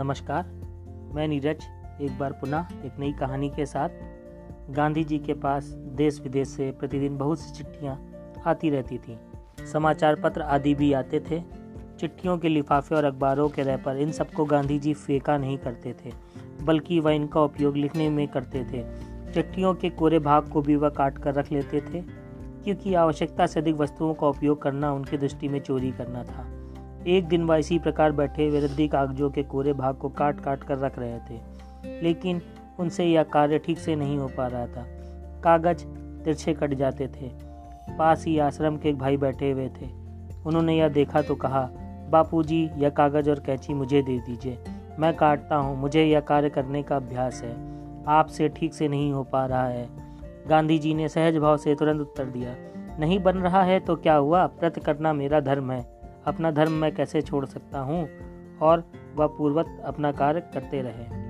नमस्कार। मैं नीरज, एक बार पुनः एक नई कहानी के साथ। गांधी जी के पास देश विदेश से प्रतिदिन बहुत सी चिट्ठियाँ आती रहती थीं। समाचार पत्र आदि भी आते थे। चिट्ठियों के लिफाफे और अखबारों के रैपर इन सबको गांधी जी फेंका नहीं करते थे, बल्कि वह इनका उपयोग लिखने में करते थे। चिट्ठियों के कोरे भाग को भी वह काट कर रख लेते थे, क्योंकि आवश्यकता से अधिक वस्तुओं का उपयोग करना उनकी दृष्टि में चोरी करना था। एक दिन वह इसी प्रकार बैठे विरुद्धि कागजों के कोरे भाग को काट काट कर रख रहे थे। लेकिन उनसे यह कार्य ठीक से नहीं हो पा रहा था। कागज़ तिरछे कट जाते थे। पास ही आश्रम के एक भाई बैठे हुए थे। उन्होंने यह देखा तो कहा, बापूजी, यह कागज़ और कैंची मुझे दे दीजिए। मैं काटता हूँ। मुझे यह कार्य करने का अभ्यास है। आपसे ठीक से नहीं हो पा रहा है। गांधी जी ने सहज भाव से तुरंत उत्तर दिया, नहीं बन रहा है तो क्या हुआ? प्रत करना मेरा धर्म है। अपना धर्म मैं कैसे छोड़ सकता हूँ और वह पूर्वत अपना कार्य करते रहे।